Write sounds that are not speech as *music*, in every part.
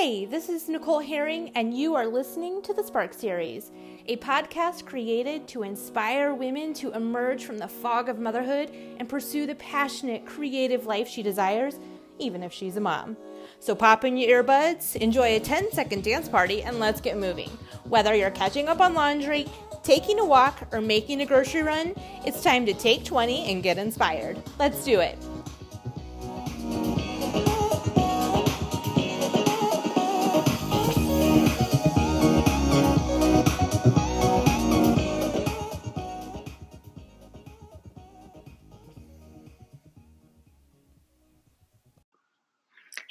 Hey, this is Nicole Herring, and you are listening to the Spark Series, a podcast created to inspire women to emerge from the fog of motherhood and pursue the passionate, creative life she desires, even if she's a mom. So pop in your earbuds, enjoy a 10 second dance party, and let's get moving. Whether you're catching up on laundry, taking a walk, or making a grocery run, it's time to take 20 and get inspired. Let's do it.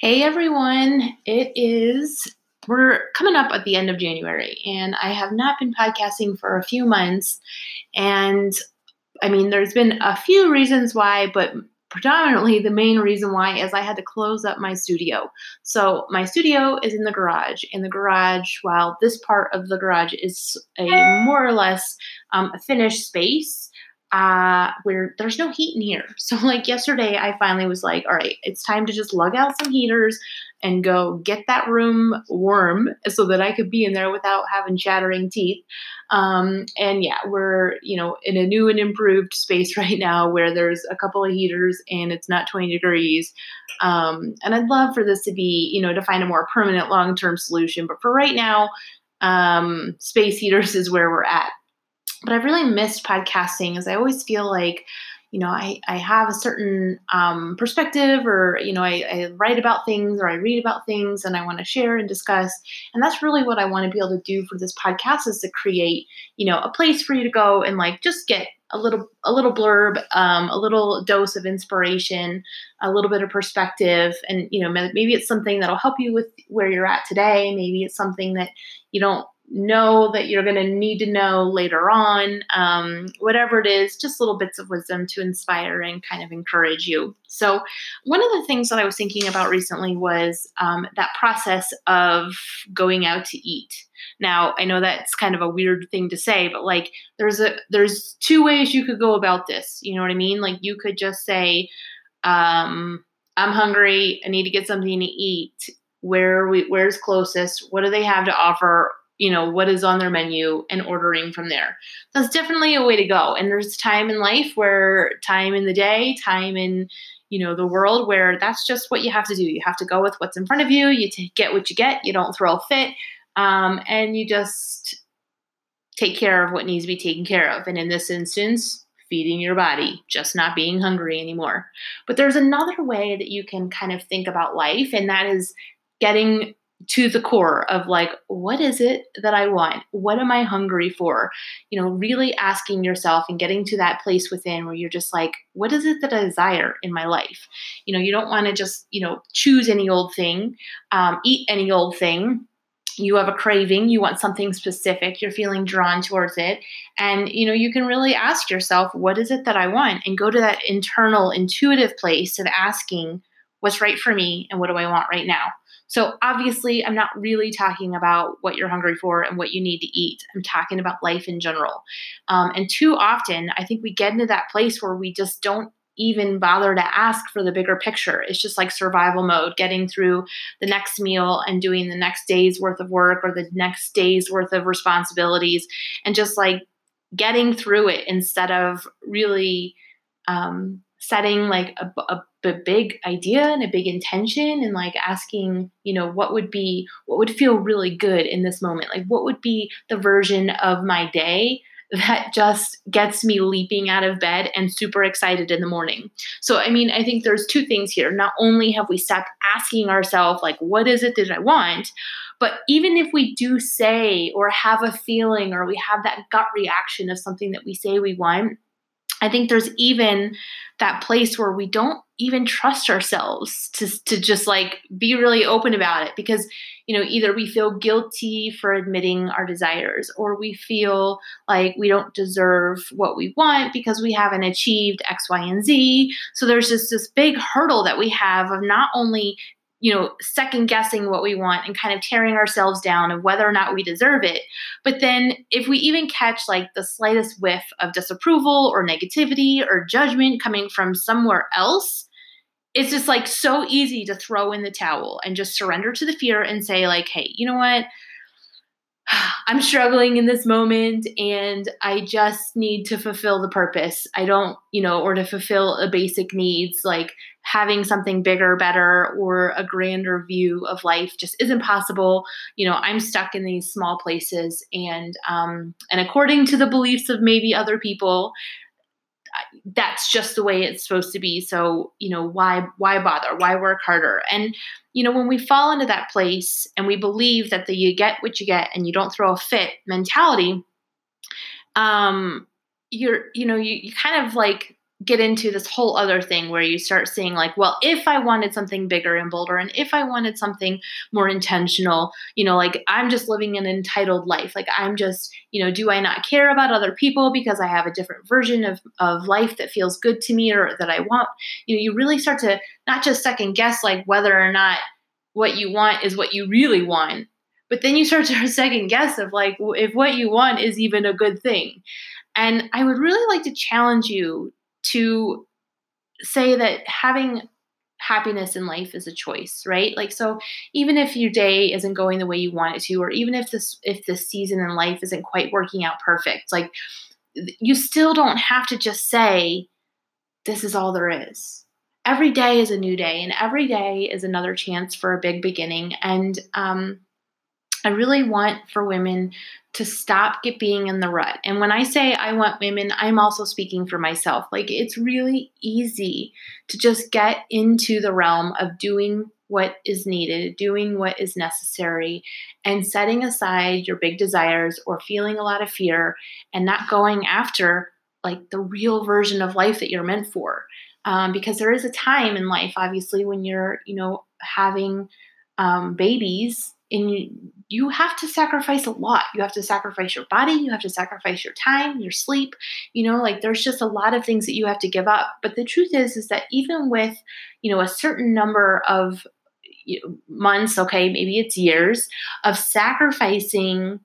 Hey everyone, it is, we're coming up at the end of January, and I have not been podcasting for a few months. And I mean, there's been a few reasons why, but predominantly the main reason why is I had to close up my studio. So my studio is in the garage. In the garage, while this part of the garage is a more or less um, a finished space, uh, where there's no heat in here. So, *laughs* like yesterday, I finally was like, all right, it's time to just lug out some heaters and go get that room warm so that I could be in there without having chattering teeth. Um, and yeah, we're, you know, in a new and improved space *laughs* right now where there's a couple of heaters and it's not 20 degrees. Um, and I'd love for this to be, you know, to find a more permanent long term solution. But for right now, um, space heaters *laughs* is where we're at but I've really missed podcasting as I always feel like, you know, I, I have a certain um, perspective or, you know, I, I write about things or I read about things and I want to share and discuss. And that's really what I want to be able to do for this podcast is to create, you know, a place for you to go and like just get a little a little blurb um, a little dose of inspiration a little bit of perspective and you know maybe it's something that'll help you with where you're at today maybe it's something that you don't know that you're going to need to know later on. Um, whatever it is, just little bits of wisdom to inspire and kind of encourage you. So, one of the things that I was thinking about recently was um, that process of going out to eat. Now, I know that's kind of a weird thing to say, but like there's a there's two ways you could go about this. You know what I mean? Like you could just say, um, "I'm hungry. I need to get something to eat." Where we where's closest? What do they have to offer? You know what is on their menu and ordering from there. That's definitely a way to go. And there's time in life where time in the day time in you know the world where that's just what you have to do. You have to go with what's in front of you. You t- get what you get. You don't throw a fit. Um, and you just take care of what needs to be taken care of. And in this instance feeding your body just not being hungry anymore. But there's another way that you can kind of think about life and that is getting to the core of like what is it that i want? What am i hungry for? You know really asking yourself and getting to that place within where you're just like what is it that i desire in my life? You know you don't want to just you know choose any old thing um, eat any old thing. You have a craving you want something specific you're feeling drawn towards it. And you know you can really ask yourself what is it that i want? And go to that internal intuitive place of asking what's right for me and what do i want right now so, obviously, I'm not really talking about what you're hungry for and what you need to eat. I'm talking about life in general. Um, and too often, I think we get into that place where we just don't even bother to ask for the bigger picture. It's just like survival mode, getting through the next meal and doing the next day's worth of work or the next day's worth of responsibilities and just like getting through it instead of really um, setting like a, a, a, big idea and a big intention and like asking you know what would be what would feel really good in this moment? Like what would be the version of my day *laughs* that just gets me leaping out of bed and super excited in the morning? So i mean i think there's two things here. Not only have we stopped asking ourselves like what is it that i want but even if we do say or have a feeling or we have that gut reaction of something that we say we want I think there's even that place where we don't even trust ourselves to, to just like be really open about it because, you know, either we feel guilty for admitting our desires or we feel like we don't deserve what we want because we haven't achieved X, Y, and Z. So there's just this big hurdle that we have of not only you know, second guessing what we want and kind of tearing ourselves down of whether or not we deserve it. But then if we even catch like the slightest whiff of disapproval or negativity or judgment coming from somewhere else, it's just like so easy to throw in the towel and just surrender to the fear and say like hey you know what I'm struggling in this moment and I just need to fulfill the purpose. I don't, you know, or to fulfill a basic needs like having something bigger, better, or a grander view of life just isn't possible. You know, I'm stuck in these small places and um and according to the beliefs of maybe other people, that's just the way it's supposed to be. So you know why why bother? Why work harder? And you know when we fall into that place and we believe that the you get what you get and you don't throw a fit mentality um you're you know you, you kind of like get into this whole other thing where you start seeing like well if i wanted something bigger and bolder and if i wanted something more intentional you know like i'm just living an entitled life. Like i'm just you know do i not care about other people because i have a different version of of life that feels good to me or that i want? You know you really start to not just second guess like whether or not what you want is what you really want but then you start *laughs* to second guess of like if what you want is even a good thing. And i would really like to challenge you to say that having happiness in life is a choice right? Like so even if your day isn't going the way you want it to or even if this if this season in life isn't quite working out perfect like you still don't have to just say this is all there is. Every day is a new day and every day is another chance for a big beginning and um, i really want for women to stop get being in the rut. And when I say I want women, I'm also speaking for myself. Like it's really easy to just get into the realm of doing what is needed, doing what is necessary, and setting aside your big desires or feeling a lot of fear and not going after like the real version of life that you're meant for. Um, because there is a time in life, obviously, when you're, you know, having um, babies you have to sacrifice a lot. You have to sacrifice your body, you have to sacrifice your time, your sleep. You know, like there's just a lot of things that you have to give up. But the truth is is that even with, you know, a certain number of months, okay, maybe it's years of sacrificing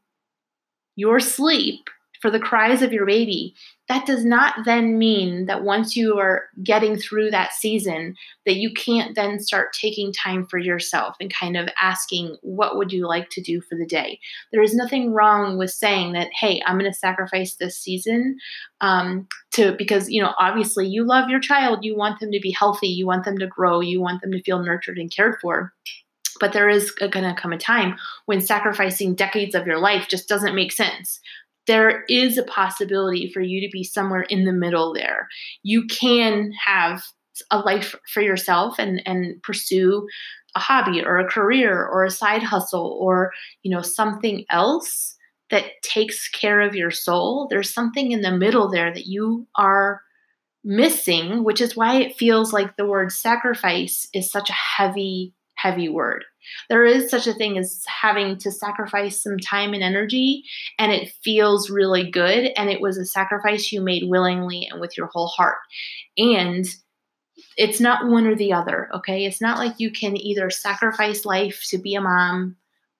your sleep for the cries of your baby, that does not then mean that once you are getting through that season that you can't then start taking time for yourself and kind of asking what would you like to do for the day? There is nothing wrong with saying that hey i'm going to sacrifice this season um, to because you know obviously you love your child you want them to be healthy you want them to grow you want them to feel nurtured and cared for. But there is going to come a time when sacrificing decades of your life just doesn't make sense there is a possibility for you to be somewhere in the middle there. You can have a life for yourself and and pursue a hobby or a career or a side hustle or you know something else that takes care of your soul. There's something in the middle there that you are missing, which is why it feels like the word sacrifice is such a heavy heavy word. There is such a thing as having to sacrifice some time and energy, and it feels really good. And it was a sacrifice you made willingly and with your whole heart. And it's not one or the other, okay? It's not like you can either sacrifice life to be a mom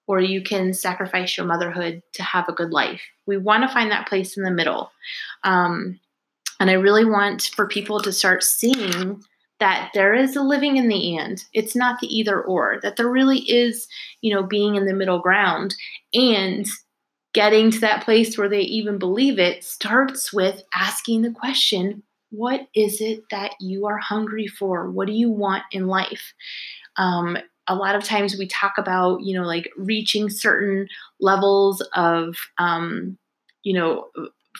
or you can sacrifice your motherhood to have a good life. We want to find that place in the middle. Um, and I really want for people to start seeing that there is a living in the and. It's not the either or that there really is you know being in the middle ground. And getting to that place where they even believe it starts with asking the question what is it that you are hungry for? What do you want in life? Um, a lot of times we talk about you know like reaching certain levels of um, you know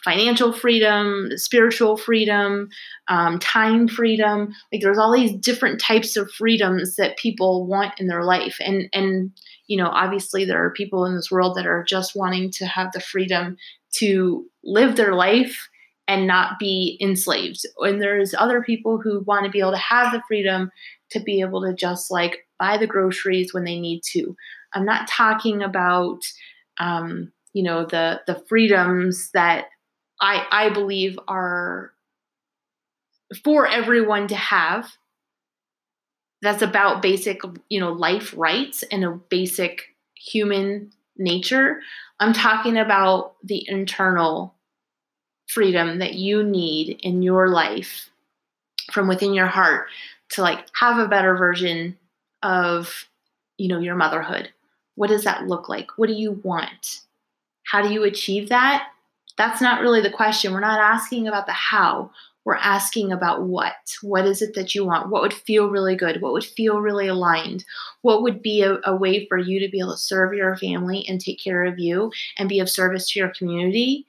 financial freedom, spiritual freedom, um, time freedom. Like there's all these different types of freedoms that people want in their life, and and you know obviously there are people in this world that are just wanting to have the freedom to live their life and not be enslaved. And there's other people who want to be able to have the freedom to be able to just like buy the groceries when they need to. I'm not talking about um, you know the the freedoms that I I believe are for everyone to have. That's about basic, you know, life rights and a basic human nature. I'm talking about the internal freedom that you need in your life from within your heart to like have a better version of you know your motherhood what does that look like what do you want how do you achieve that that's not really the question we're not asking about the how we're asking about what. What is it that you want? What would feel really good? What would feel really aligned? What would be a, a way for you to be able to serve your family and take care of you and be of service to your community?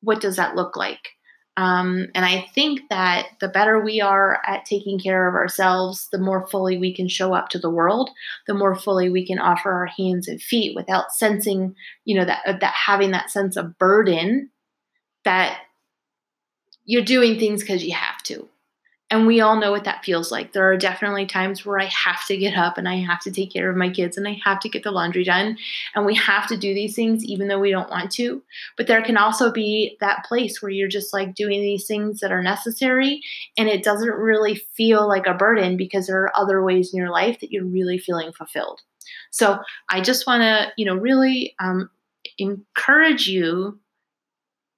What does that look like? Um, and I think that the better we are at taking care of ourselves, the more fully we can show up to the world, the more fully we can offer our hands and feet without sensing, you know, that that having that sense of burden that you're doing things because you have to. And we all know what that feels like. There are definitely times where I have to get up and I have to take care of my kids and I have to get the laundry done. And we have to do these things even though we don't want to. But there can also be that place where you're just like doing these things that are necessary and it doesn't really feel like a burden because there are other ways in your life that you're really feeling fulfilled. So I just want to, you know, really um, encourage you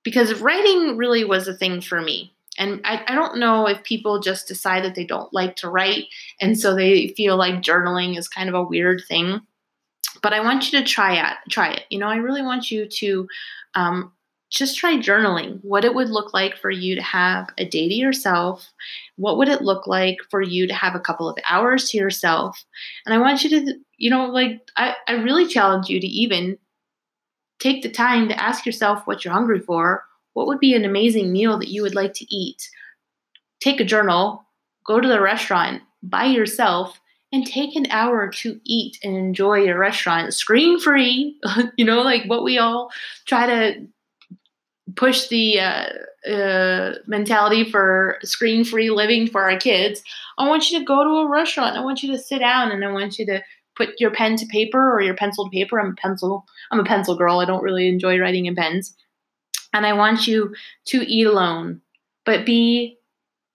because writing really was a thing for me. And I, I, don't know if people just decide that they don't like to write and so they feel like journaling is kind of a weird thing. But I want you to try it. Try it. You know, I really want you to um, just try journaling. What it would look like for you to have a day to yourself. What would it look like for you to have a couple of hours to yourself? And I want you to, you know, like I, I really challenge you to even Take the time to ask yourself what you're hungry for. What would be an amazing meal that you would like to eat? Take a journal, go to the restaurant by yourself, and take an hour to eat and enjoy your restaurant screen free. *laughs* you know, like what we all try to push the uh, uh, mentality for screen free living for our kids. I want you to go to a restaurant. I want you to sit down and I want you to put your pen to paper or your pencil to paper. I'm a pencil. I'm a pencil girl. I don't really enjoy writing in pens. And I want you to eat alone, but be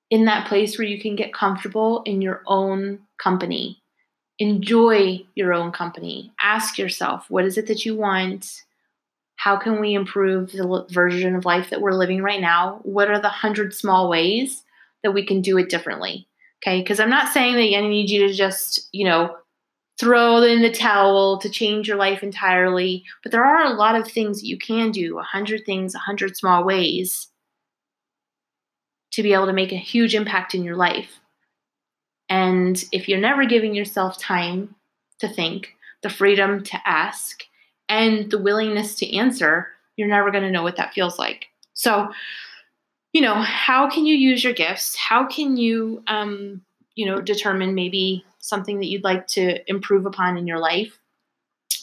in that place where you can get comfortable in your own company. Enjoy your own company. Ask yourself, what is it that you want? How can we improve the version of life that we're living right now? What are the hundred small ways that we can do it differently? Okay, because I'm not saying that I need you to just, you know, throw in the towel to change your life entirely. But there are a lot of things that you can do, a hundred things, a hundred small ways to be able to make a huge impact in your life. And if you're never giving yourself time to think, the freedom to ask, and the willingness to answer, you're never going to know what that feels like. So, you know, how can you use your gifts? How can you, um, you know, determine maybe something that you'd like to improve upon in your life,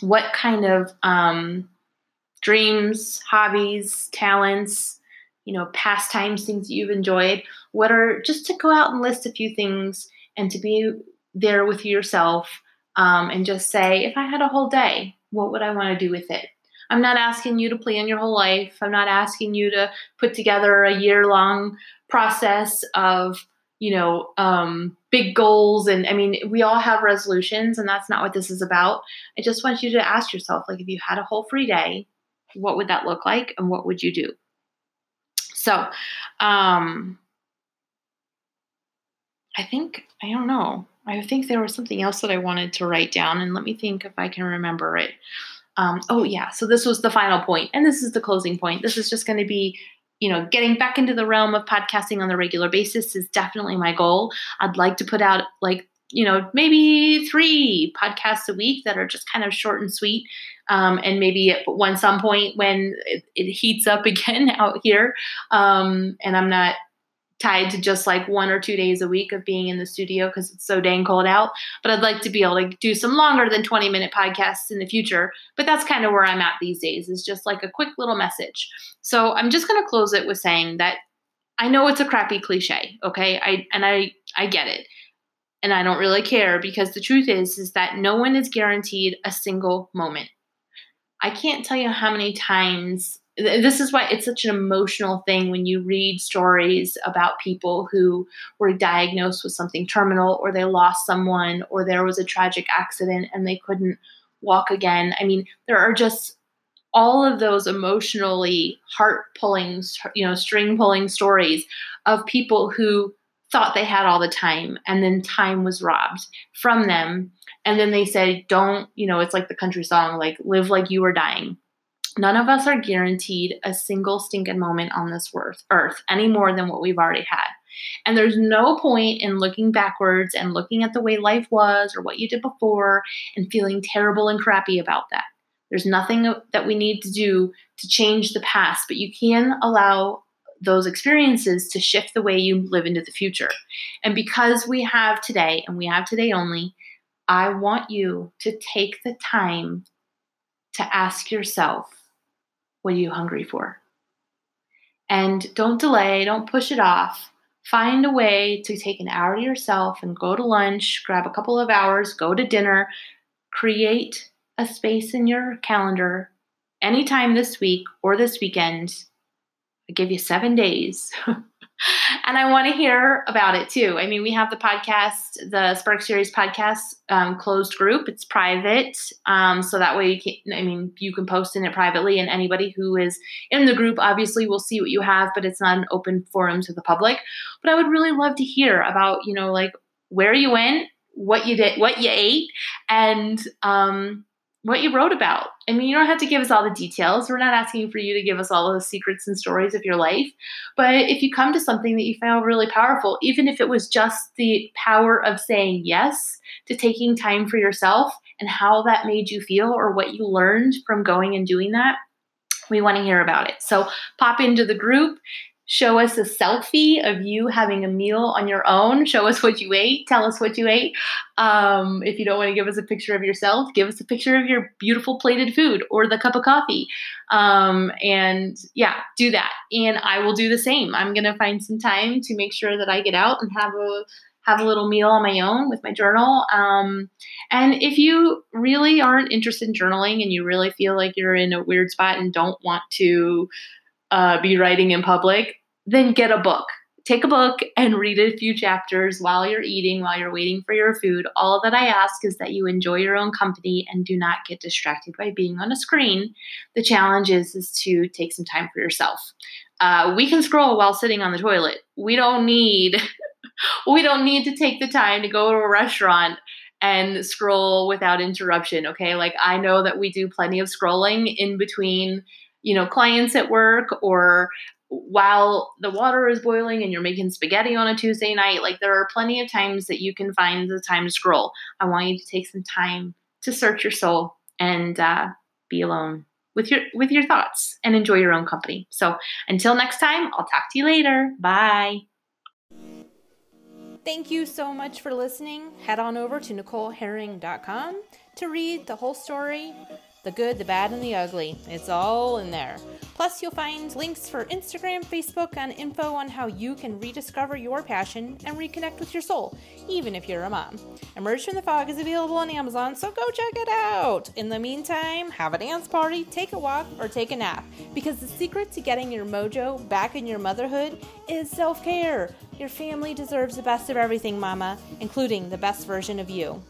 what kind of um, dreams, hobbies, talents, you know, pastimes, things that you've enjoyed. What are just to go out and list a few things and to be there with yourself um, and just say, if I had a whole day, what would I want to do with it? I'm not asking you to plan your whole life. I'm not asking you to put together a year long process of you know, um, big goals. And I mean, we all have resolutions, and that's not what this is about. I just want you to ask yourself, like, if you had a whole free day, what would that look like, and what would you do? So, um, I think I don't know. I think there was something else that I wanted to write down, and let me think if I can remember it. Um, oh yeah, so this was the final point, and this is the closing point. This is just going to be you know, getting back into the realm of podcasting on the regular basis is definitely my goal. I'd like to put out like, you know, maybe three podcasts a week that are just kind of short and sweet. Um, and maybe at one some point when it, it heats up *laughs* again out here, um, and I'm not tied to just like one or two days a week of being in the studio because it's so dang cold out. But I'd like to be able to do some longer than 20 minute podcasts in the future. But that's kind of where I'm at these days, is just like a quick little message. So I'm just going to close it with saying that I know it's a crappy cliche, okay? I and I I get it. And I don't really care because the truth is is that no one is guaranteed a single moment. I can't tell you how many times this is why it's such an emotional thing when you read stories about people who were diagnosed with something terminal or they lost someone or there was a tragic accident and they couldn't walk again. I mean, there are just all of those emotionally heart pulling, you know, string pulling stories of people who thought they had all the time and then time was robbed from them and then they said don't you know it's like the country song like live like you are dying none of us are guaranteed a single stinking moment on this earth any more than what we've already had and there's no point in looking backwards and looking at the way life was or what you did before and feeling terrible and crappy about that there's nothing that we need to do to change the past but you can allow those experiences to shift the way you live into the future. And because we have today and we have today only, I want you to take the time to ask yourself, what are you hungry for? And don't delay, don't push it off. Find a way to take an hour to yourself and go to lunch, grab a couple of hours, go to dinner, create a space in your calendar anytime this week or this weekend I give you seven days. *laughs* and I want to hear about it too. I mean, we have the podcast, the Spark Series podcast um, closed group. It's private, um, so that way you can. I mean, you can post in it privately, and anybody who is in the group obviously will see what you have, but it's not an open forum to the public. But I would really love to hear about, you know, like where you went, what you did, what you ate, and um, what you wrote about. I mean, you don't have to give us all the details. We're not asking for you to give us all the secrets and stories of your life. But if you come to something that you found really powerful, even if it was just the power of saying yes to taking time for yourself and how that made you feel or what you learned from going and doing that, we want to hear about it. So pop into the group show us a selfie of you having a meal on your own. Show us what you ate. Tell us what you ate. Um, if you don't want to give us a picture of yourself, give us a picture of your beautiful plated food or the cup of coffee. Um, and yeah, do that. And I will do the same. I'm going to find some time to make sure that I get out and have a have a little meal on my own with my journal. Um, and if you really aren't interested in journaling and you really feel like you're in a weird spot and don't want to uh, be writing in public, then get a book. Take a book and read a few chapters while you're eating, while you're waiting for your food. All that I ask is that you enjoy your own company and do not get distracted by being on a screen. The challenge is, is to take some time for yourself. Uh, we can scroll while sitting on the toilet. We don't need *laughs* we don't need to take the time to go to a restaurant and scroll without interruption. Okay, like I know that we do plenty of scrolling in between you know clients at work or while the water is boiling and you're making spaghetti on a Tuesday night, like there are plenty of times that you can find the time to scroll. I want you to take some time to search your soul and uh, be alone with your with your thoughts and enjoy your own company. So until next time, I'll talk to you later. Bye. Thank you so much for listening. Head on over to NicoleHerring.com to read the whole story the good, the bad, and the ugly. It's all in there. Plus, you'll find links for Instagram, Facebook, and info on how you can rediscover your passion and reconnect with your soul, even if you're a mom. Emerge from the Fog is available on Amazon, so go check it out. In the meantime, have a dance party, take a walk, or take a nap, because the secret to getting your mojo back in your motherhood is self care. Your family deserves the best of everything, Mama, including the best version of you.